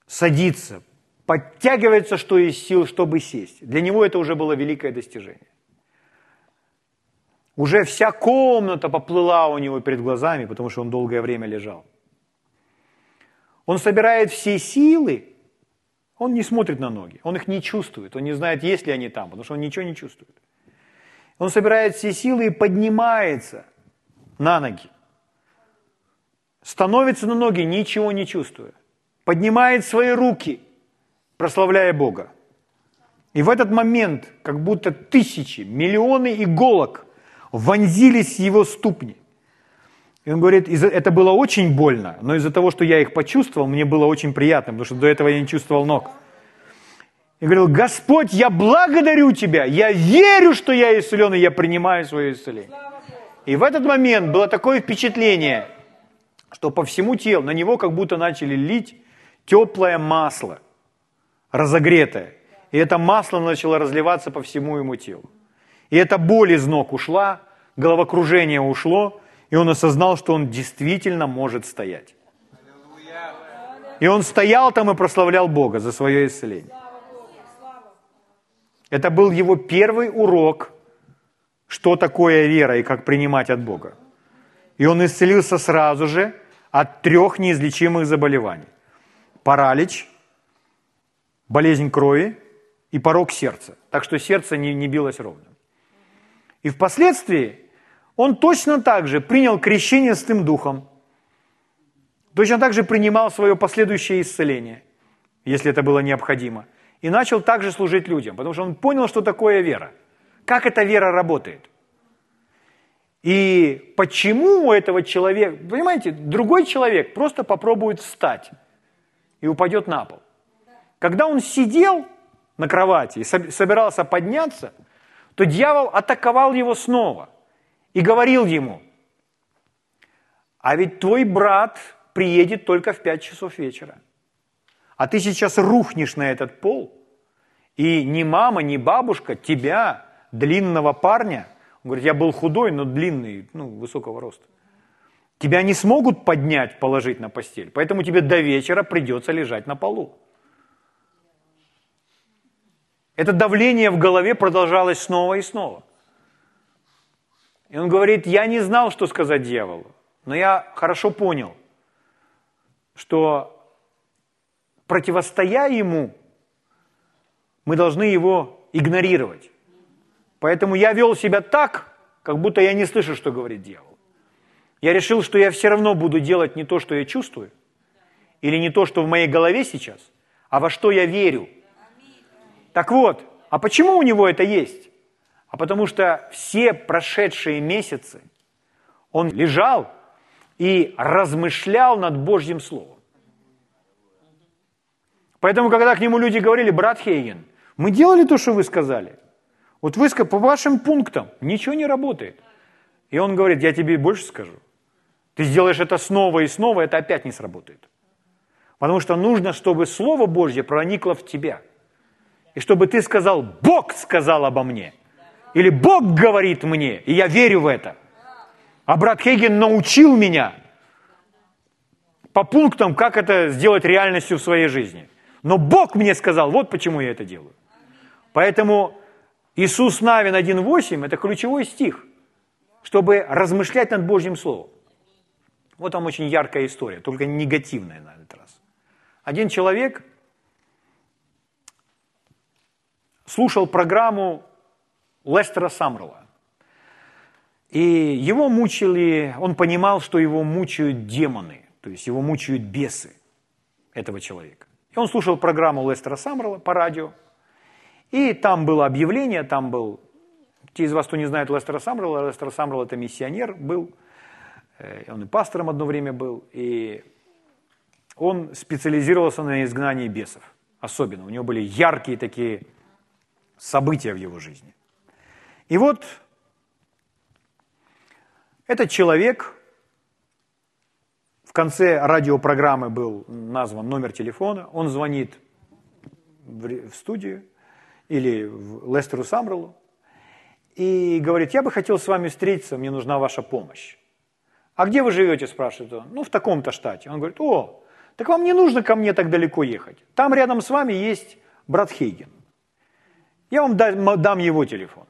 садится, подтягивается, что из сил, чтобы сесть. Для него это уже было великое достижение. Уже вся комната поплыла у него перед глазами, потому что он долгое время лежал. Он собирает все силы, он не смотрит на ноги, он их не чувствует, он не знает, есть ли они там, потому что он ничего не чувствует. Он собирает все силы и поднимается на ноги. Становится на ноги, ничего не чувствуя. Поднимает свои руки, прославляя Бога. И в этот момент, как будто тысячи, миллионы иголок вонзились его ступни. И он говорит, это было очень больно, но из-за того, что я их почувствовал, мне было очень приятно, потому что до этого я не чувствовал ног. И говорил, Господь, я благодарю Тебя, я верю, что я исцелен, и я принимаю свое исцеление. И в этот момент было такое впечатление, что по всему телу на него как будто начали лить теплое масло, разогретое. И это масло начало разливаться по всему ему телу. И эта боль из ног ушла, головокружение ушло, и он осознал, что он действительно может стоять. И он стоял там и прославлял Бога за свое исцеление. Это был его первый урок, что такое вера и как принимать от Бога. И он исцелился сразу же от трех неизлечимых заболеваний. Паралич, болезнь крови и порог сердца. Так что сердце не, не билось ровно. И впоследствии он точно так же принял крещение с тем духом, точно так же принимал свое последующее исцеление, если это было необходимо, и начал также служить людям, потому что он понял, что такое вера, как эта вера работает. И почему у этого человека, понимаете, другой человек просто попробует встать и упадет на пол. Когда он сидел на кровати и собирался подняться, то дьявол атаковал его снова и говорил ему, а ведь твой брат приедет только в 5 часов вечера. А ты сейчас рухнешь на этот пол, и ни мама, ни бабушка тебя, длинного парня, он говорит, я был худой, но длинный, ну, высокого роста. Тебя не смогут поднять, положить на постель, поэтому тебе до вечера придется лежать на полу. Это давление в голове продолжалось снова и снова. И он говорит, я не знал, что сказать дьяволу, но я хорошо понял, что противостоя ему, мы должны его игнорировать. Поэтому я вел себя так, как будто я не слышу, что говорит дьявол. Я решил, что я все равно буду делать не то, что я чувствую, или не то, что в моей голове сейчас, а во что я верю. Так вот, а почему у него это есть? А потому что все прошедшие месяцы он лежал и размышлял над Божьим Словом. Поэтому, когда к нему люди говорили, брат Хейген, мы делали то, что вы сказали. Вот вы по вашим пунктам ничего не работает. И он говорит, я тебе больше скажу. Ты сделаешь это снова и снова, это опять не сработает. Потому что нужно, чтобы Слово Божье проникло в тебя. И чтобы ты сказал, Бог сказал обо мне. Или Бог говорит мне, и я верю в это. А брат Хейген научил меня по пунктам, как это сделать реальностью в своей жизни. Но Бог мне сказал, вот почему я это делаю. Поэтому Иисус Навин 1.8 – это ключевой стих, чтобы размышлять над Божьим Словом. Вот там очень яркая история, только негативная на этот раз. Один человек слушал программу Лестера Самрела. И его мучили, он понимал, что его мучают демоны, то есть его мучают бесы этого человека. И он слушал программу Лестера Самрела по радио, и там было объявление, там был, те из вас, кто не знает Лестера Самрела, Лестер Самрел это миссионер был, э, он и пастором одно время был, и он специализировался на изгнании бесов, особенно. У него были яркие такие события в его жизни. И вот этот человек, в конце радиопрограммы был назван номер телефона, он звонит в студию, или в Лестеру Самрелу и говорит, я бы хотел с вами встретиться, мне нужна ваша помощь. А где вы живете, спрашивает он. Ну, в таком-то штате. Он говорит, о, так вам не нужно ко мне так далеко ехать. Там рядом с вами есть брат Хейген. Я вам дам, его телефон.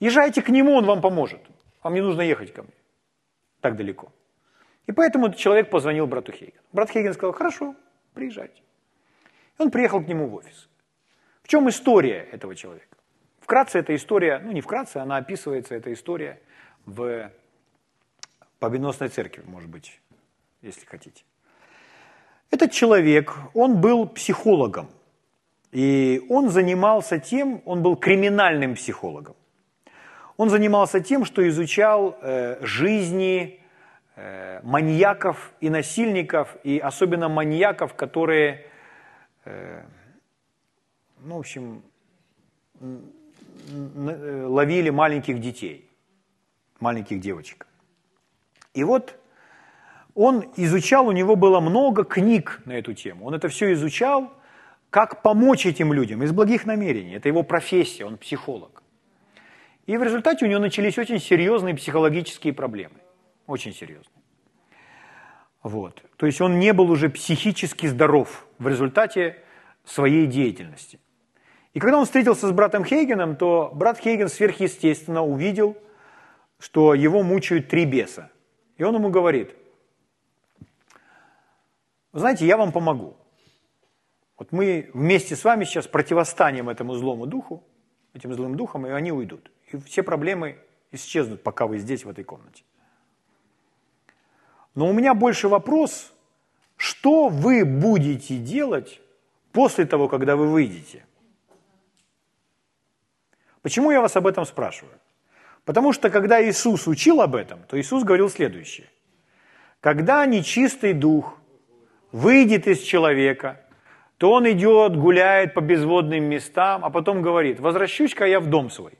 Езжайте к нему, он вам поможет. Вам не нужно ехать ко мне так далеко. И поэтому человек позвонил брату Хейгену. Брат Хейген сказал, хорошо, приезжайте. И он приехал к нему в офис. В чем история этого человека? Вкратце эта история, ну не вкратце, она описывается, эта история в Победоносной церкви, может быть, если хотите. Этот человек, он был психологом, и он занимался тем, он был криминальным психологом. Он занимался тем, что изучал э, жизни э, маньяков и насильников, и особенно маньяков, которые э, ну, в общем, э, ловили маленьких детей, маленьких девочек. И вот он изучал, у него было много книг на эту тему. Он это все изучал, как помочь этим людям из благих намерений. Это его профессия, он психолог. И в результате у него начались очень серьезные психологические проблемы. очень серьезный. Вот. То есть он не был уже психически здоров в результате своей деятельности. И когда он встретился с братом Хейгеном, то брат Хейген сверхъестественно увидел, что его мучают три беса. И он ему говорит, знаете, я вам помогу. Вот мы вместе с вами сейчас противостанем этому злому духу, этим злым духам, и они уйдут. И все проблемы исчезнут, пока вы здесь, в этой комнате. Но у меня больше вопрос, что вы будете делать после того, когда вы выйдете? Почему я вас об этом спрашиваю? Потому что когда Иисус учил об этом, то Иисус говорил следующее. Когда нечистый дух выйдет из человека, то он идет, гуляет по безводным местам, а потом говорит, возвращусь-ка я в дом свой.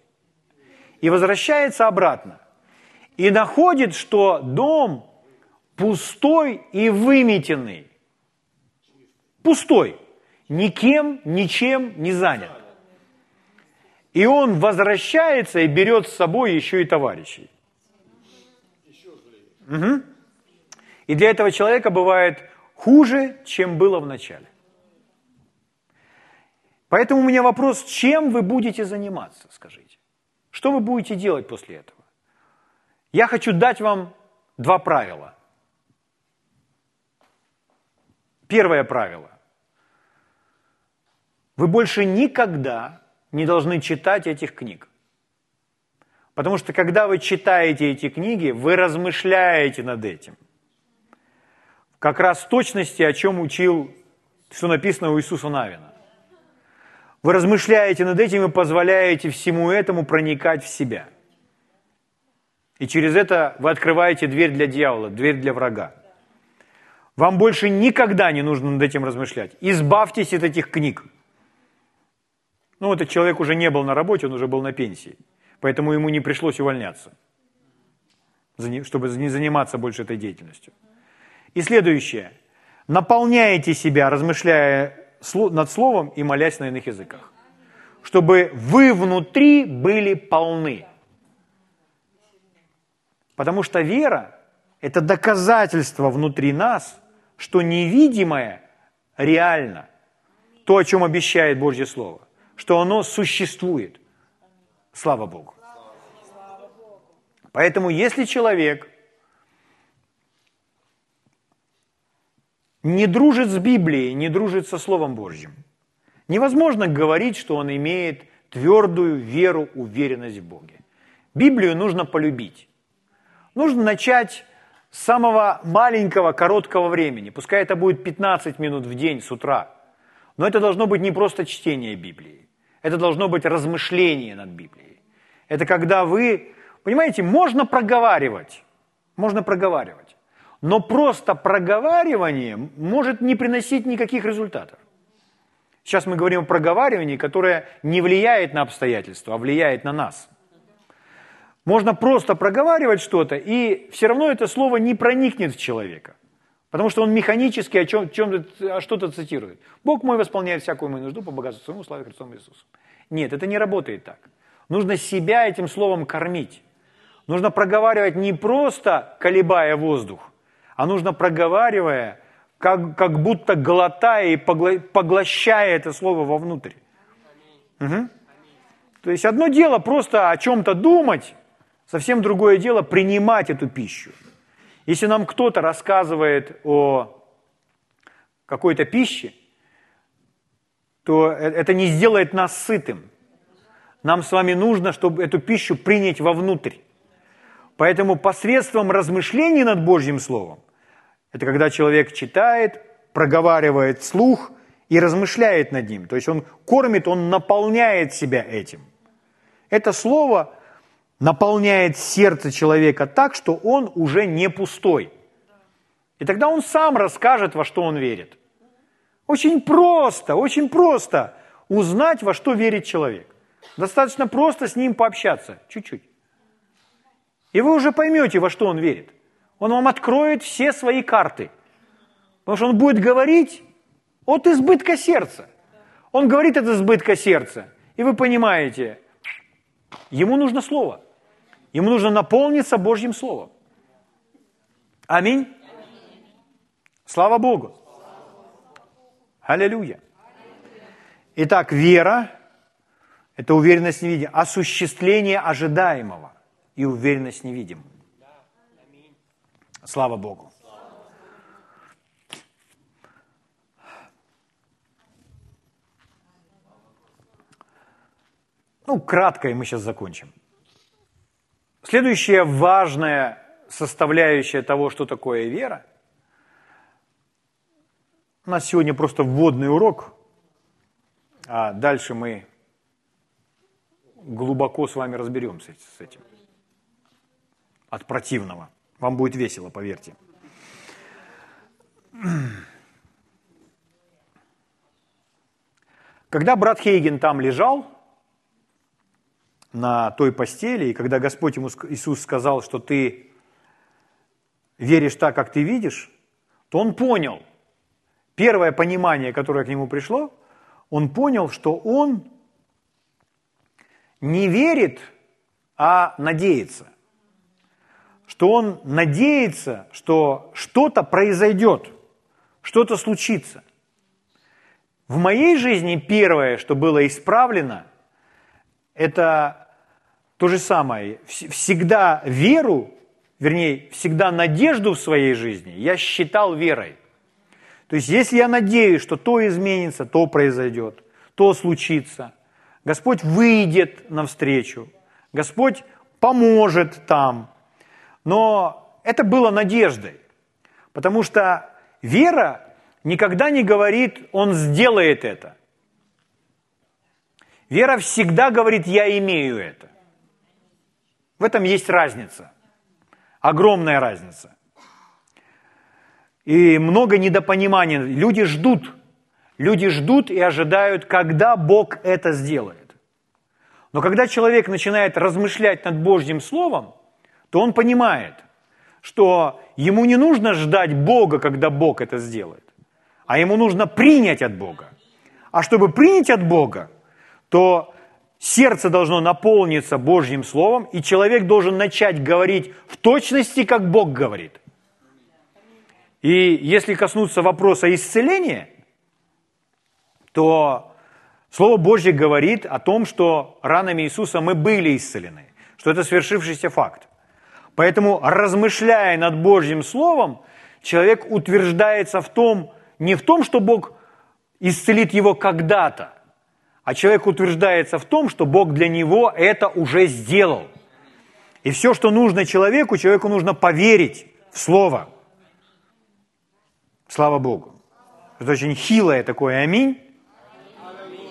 И возвращается обратно. И находит, что дом пустой и выметенный. Пустой. Никем, ничем не занят. И он возвращается и берет с собой еще и товарищей. Угу. И для этого человека бывает хуже, чем было в начале. Поэтому у меня вопрос, чем вы будете заниматься, скажите? Что вы будете делать после этого? Я хочу дать вам два правила. Первое правило. Вы больше никогда не должны читать этих книг. Потому что когда вы читаете эти книги, вы размышляете над этим. Как раз в точности, о чем учил, что написано у Иисуса Навина. Вы размышляете над этим и позволяете всему этому проникать в себя. И через это вы открываете дверь для дьявола, дверь для врага. Вам больше никогда не нужно над этим размышлять. Избавьтесь от этих книг. Ну, этот человек уже не был на работе, он уже был на пенсии. Поэтому ему не пришлось увольняться, чтобы не заниматься больше этой деятельностью. И следующее. Наполняйте себя, размышляя над словом и молясь на иных языках. Чтобы вы внутри были полны. Потому что вера – это доказательство внутри нас – что невидимое реально. То, о чем обещает Божье Слово. Что оно существует. Слава Богу. Поэтому если человек не дружит с Библией, не дружит со Словом Божьим, невозможно говорить, что он имеет твердую веру, уверенность в Боге. Библию нужно полюбить. Нужно начать с самого маленького, короткого времени. Пускай это будет 15 минут в день с утра. Но это должно быть не просто чтение Библии. Это должно быть размышление над Библией. Это когда вы, понимаете, можно проговаривать. Можно проговаривать. Но просто проговаривание может не приносить никаких результатов. Сейчас мы говорим о проговаривании, которое не влияет на обстоятельства, а влияет на нас – можно просто проговаривать что-то, и все равно это слово не проникнет в человека. Потому что он механически о чем, чем что-то цитирует. Бог мой восполняет всякую мою нужду по богатству своему, славе Христом Иисусом. Нет, это не работает так. Нужно себя этим словом кормить. Нужно проговаривать не просто колебая воздух, а нужно проговаривая, как, как будто глотая и поглощая это слово вовнутрь. Угу. То есть одно дело просто о чем-то думать, Совсем другое дело принимать эту пищу. Если нам кто-то рассказывает о какой-то пище, то э, это не сделает нас сытым. Нам с вами нужно, чтобы эту пищу принять вовнутрь. Поэтому посредством размышлений над Божьим Словом, это когда человек читает, проговаривает слух и размышляет над ним. То есть он кормит, он наполняет себя этим. Это слово наполняет сердце человека так, что он уже не пустой. И тогда он сам расскажет, во что он верит. Очень просто, очень просто узнать, во что верит человек. Достаточно просто с ним пообщаться, чуть-чуть. И вы уже поймете, во что он верит. Он вам откроет все свои карты. Потому что он будет говорить от избытка сердца. Он говорит от избытка сердца. И вы понимаете, ему нужно слово. Ему нужно наполниться Божьим Словом. Аминь. Слава Богу. Аллилуйя. Итак, вера – это уверенность в осуществление ожидаемого и уверенность в. Слава Богу. Ну, кратко, и мы сейчас закончим. Следующая важная составляющая того, что такое вера. У нас сегодня просто вводный урок, а дальше мы глубоко с вами разберемся с этим. От противного. Вам будет весело, поверьте. Когда брат Хейген там лежал, на той постели, и когда Господь ему Иисус сказал, что ты веришь так, как ты видишь, то он понял, первое понимание, которое к нему пришло, он понял, что он не верит, а надеется. Что он надеется, что что-то произойдет, что-то случится. В моей жизни первое, что было исправлено, это то же самое. Всегда веру вернее, всегда надежду в своей жизни я считал верой. То есть, если я надеюсь, что то изменится, то произойдет, то случится, Господь выйдет навстречу, Господь поможет там. Но это было надеждой, потому что вера никогда не говорит, Он сделает это. Вера всегда говорит, я имею это. В этом есть разница. Огромная разница. И много недопонимания. Люди ждут. Люди ждут и ожидают, когда Бог это сделает. Но когда человек начинает размышлять над Божьим Словом, то он понимает, что ему не нужно ждать Бога, когда Бог это сделает, а ему нужно принять от Бога. А чтобы принять от Бога, то сердце должно наполниться Божьим Словом, и человек должен начать говорить в точности, как Бог говорит. И если коснуться вопроса исцеления, то Слово Божье говорит о том, что ранами Иисуса мы были исцелены, что это свершившийся факт. Поэтому, размышляя над Божьим Словом, человек утверждается в том, не в том, что Бог исцелит его когда-то, а человек утверждается в том, что Бог для него это уже сделал. И все, что нужно человеку, человеку нужно поверить в Слово. Слава Богу. Это очень хилое такое аминь,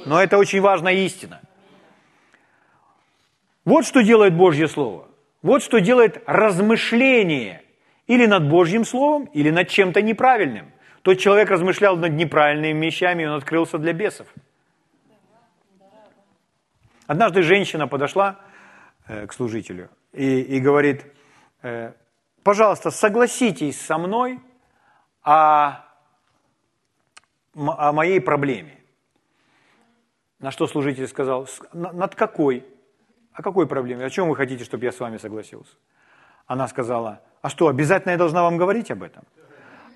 но это очень важная истина. Вот что делает Божье Слово. Вот что делает размышление или над Божьим Словом, или над чем-то неправильным. Тот человек размышлял над неправильными вещами, и он открылся для бесов. Однажды женщина подошла э, к служителю и, и говорит, э, пожалуйста, согласитесь со мной о, о моей проблеме. На что служитель сказал, над какой? О какой проблеме? О чем вы хотите, чтобы я с вами согласился? Она сказала, а что, обязательно я должна вам говорить об этом?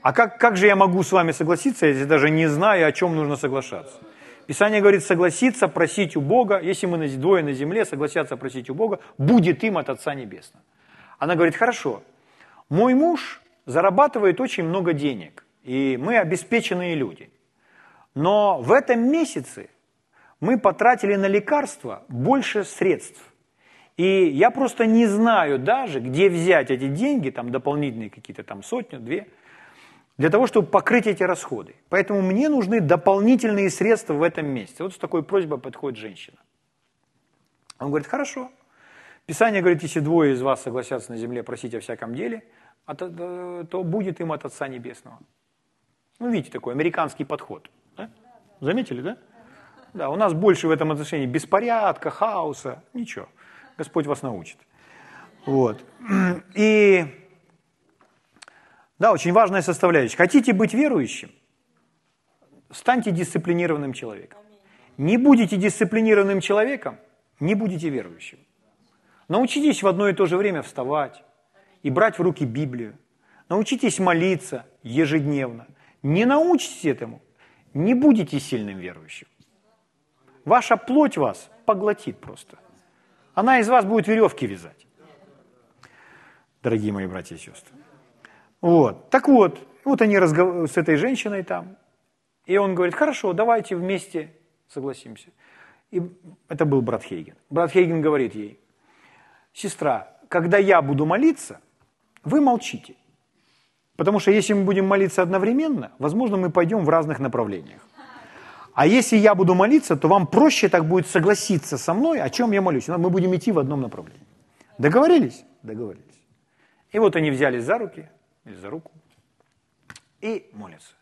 А как, как же я могу с вами согласиться, если даже не знаю, о чем нужно соглашаться? Писание говорит, согласиться просить у Бога, если мы двое на земле согласятся просить у Бога, будет им от Отца Небесного. Она говорит, хорошо, мой муж зарабатывает очень много денег, и мы обеспеченные люди. Но в этом месяце мы потратили на лекарства больше средств. И я просто не знаю даже, где взять эти деньги, там дополнительные какие-то там сотню, две – для того, чтобы покрыть эти расходы. Поэтому мне нужны дополнительные средства в этом месте. Вот с такой просьбой подходит женщина. Он говорит, хорошо. Писание говорит, если двое из вас согласятся на земле просить о всяком деле, а то, будет им от Отца Небесного. Ну, видите, такой американский подход. Да? Заметили, да? Да, у нас больше в этом отношении беспорядка, хаоса, ничего. Господь вас научит. Вот. И да, очень важная составляющая. Хотите быть верующим? Станьте дисциплинированным человеком. Не будете дисциплинированным человеком, не будете верующим. Научитесь в одно и то же время вставать и брать в руки Библию. научитесь молиться ежедневно. Не научитесь этому, не будете сильным верующим. Ваша плоть вас поглотит просто. Она из вас будет веревки вязать. Дорогие мои братья и сестры. Вот. Так вот, вот они разговаривают с этой женщиной там. И он говорит, хорошо, давайте вместе согласимся. И это был брат Хейген. Брат Хейген говорит ей, сестра, когда я буду молиться, вы молчите. Потому что если мы будем молиться одновременно, возможно, мы пойдем в разных направлениях. А если я буду молиться, то вам проще так будет согласиться со мной, о чем я молюсь. Мы будем идти в одном направлении. Договорились? Договорились. И вот они взялись за руки, или за руку, и молятся.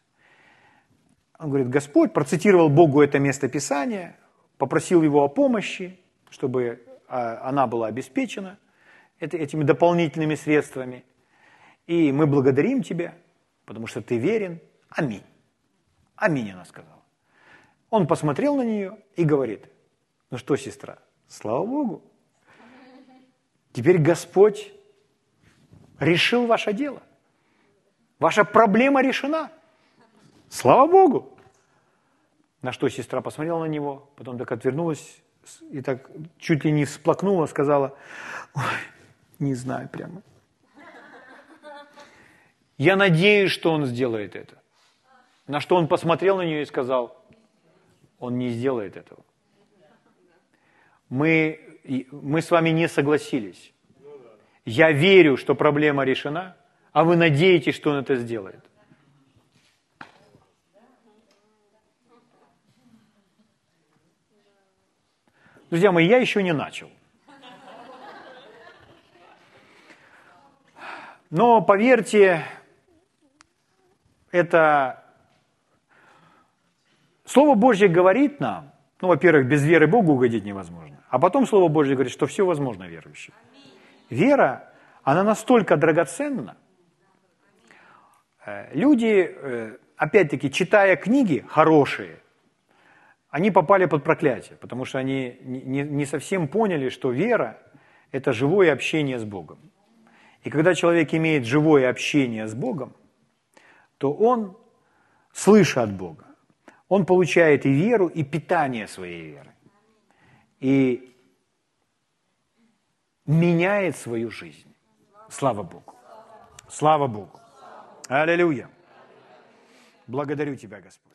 Он говорит, Господь процитировал Богу это место Писания, попросил его о помощи, чтобы а, она была обеспечена этими дополнительными средствами. И мы благодарим Тебя, потому что Ты верен. Аминь. Аминь, она сказала. Он посмотрел на нее и говорит, ну что, сестра, слава Богу, теперь Господь решил ваше дело. Ваша проблема решена. Слава Богу. На что сестра посмотрела на него, потом так отвернулась и так чуть ли не всплакнула, сказала, ой, не знаю прямо. Я надеюсь, что он сделает это. На что он посмотрел на нее и сказал, он не сделает этого. Мы, мы с вами не согласились. Я верю, что проблема решена, а вы надеетесь, что он это сделает. Друзья мои, я еще не начал. Но поверьте, это Слово Божье говорит нам, ну, во-первых, без веры Богу угодить невозможно, а потом Слово Божье говорит, что все возможно верующим. Вера, она настолько драгоценна. Э, люди, э, опять-таки, читая книги хорошие, они попали под проклятие, потому что они не, совсем поняли, что вера – это живое общение с Богом. И когда человек имеет живое общение с Богом, то он, слыша от Бога, он получает и веру, и питание своей веры. И меняет свою жизнь. Слава Богу. Слава Богу. Аллилуйя. Благодарю Тебя, Господь.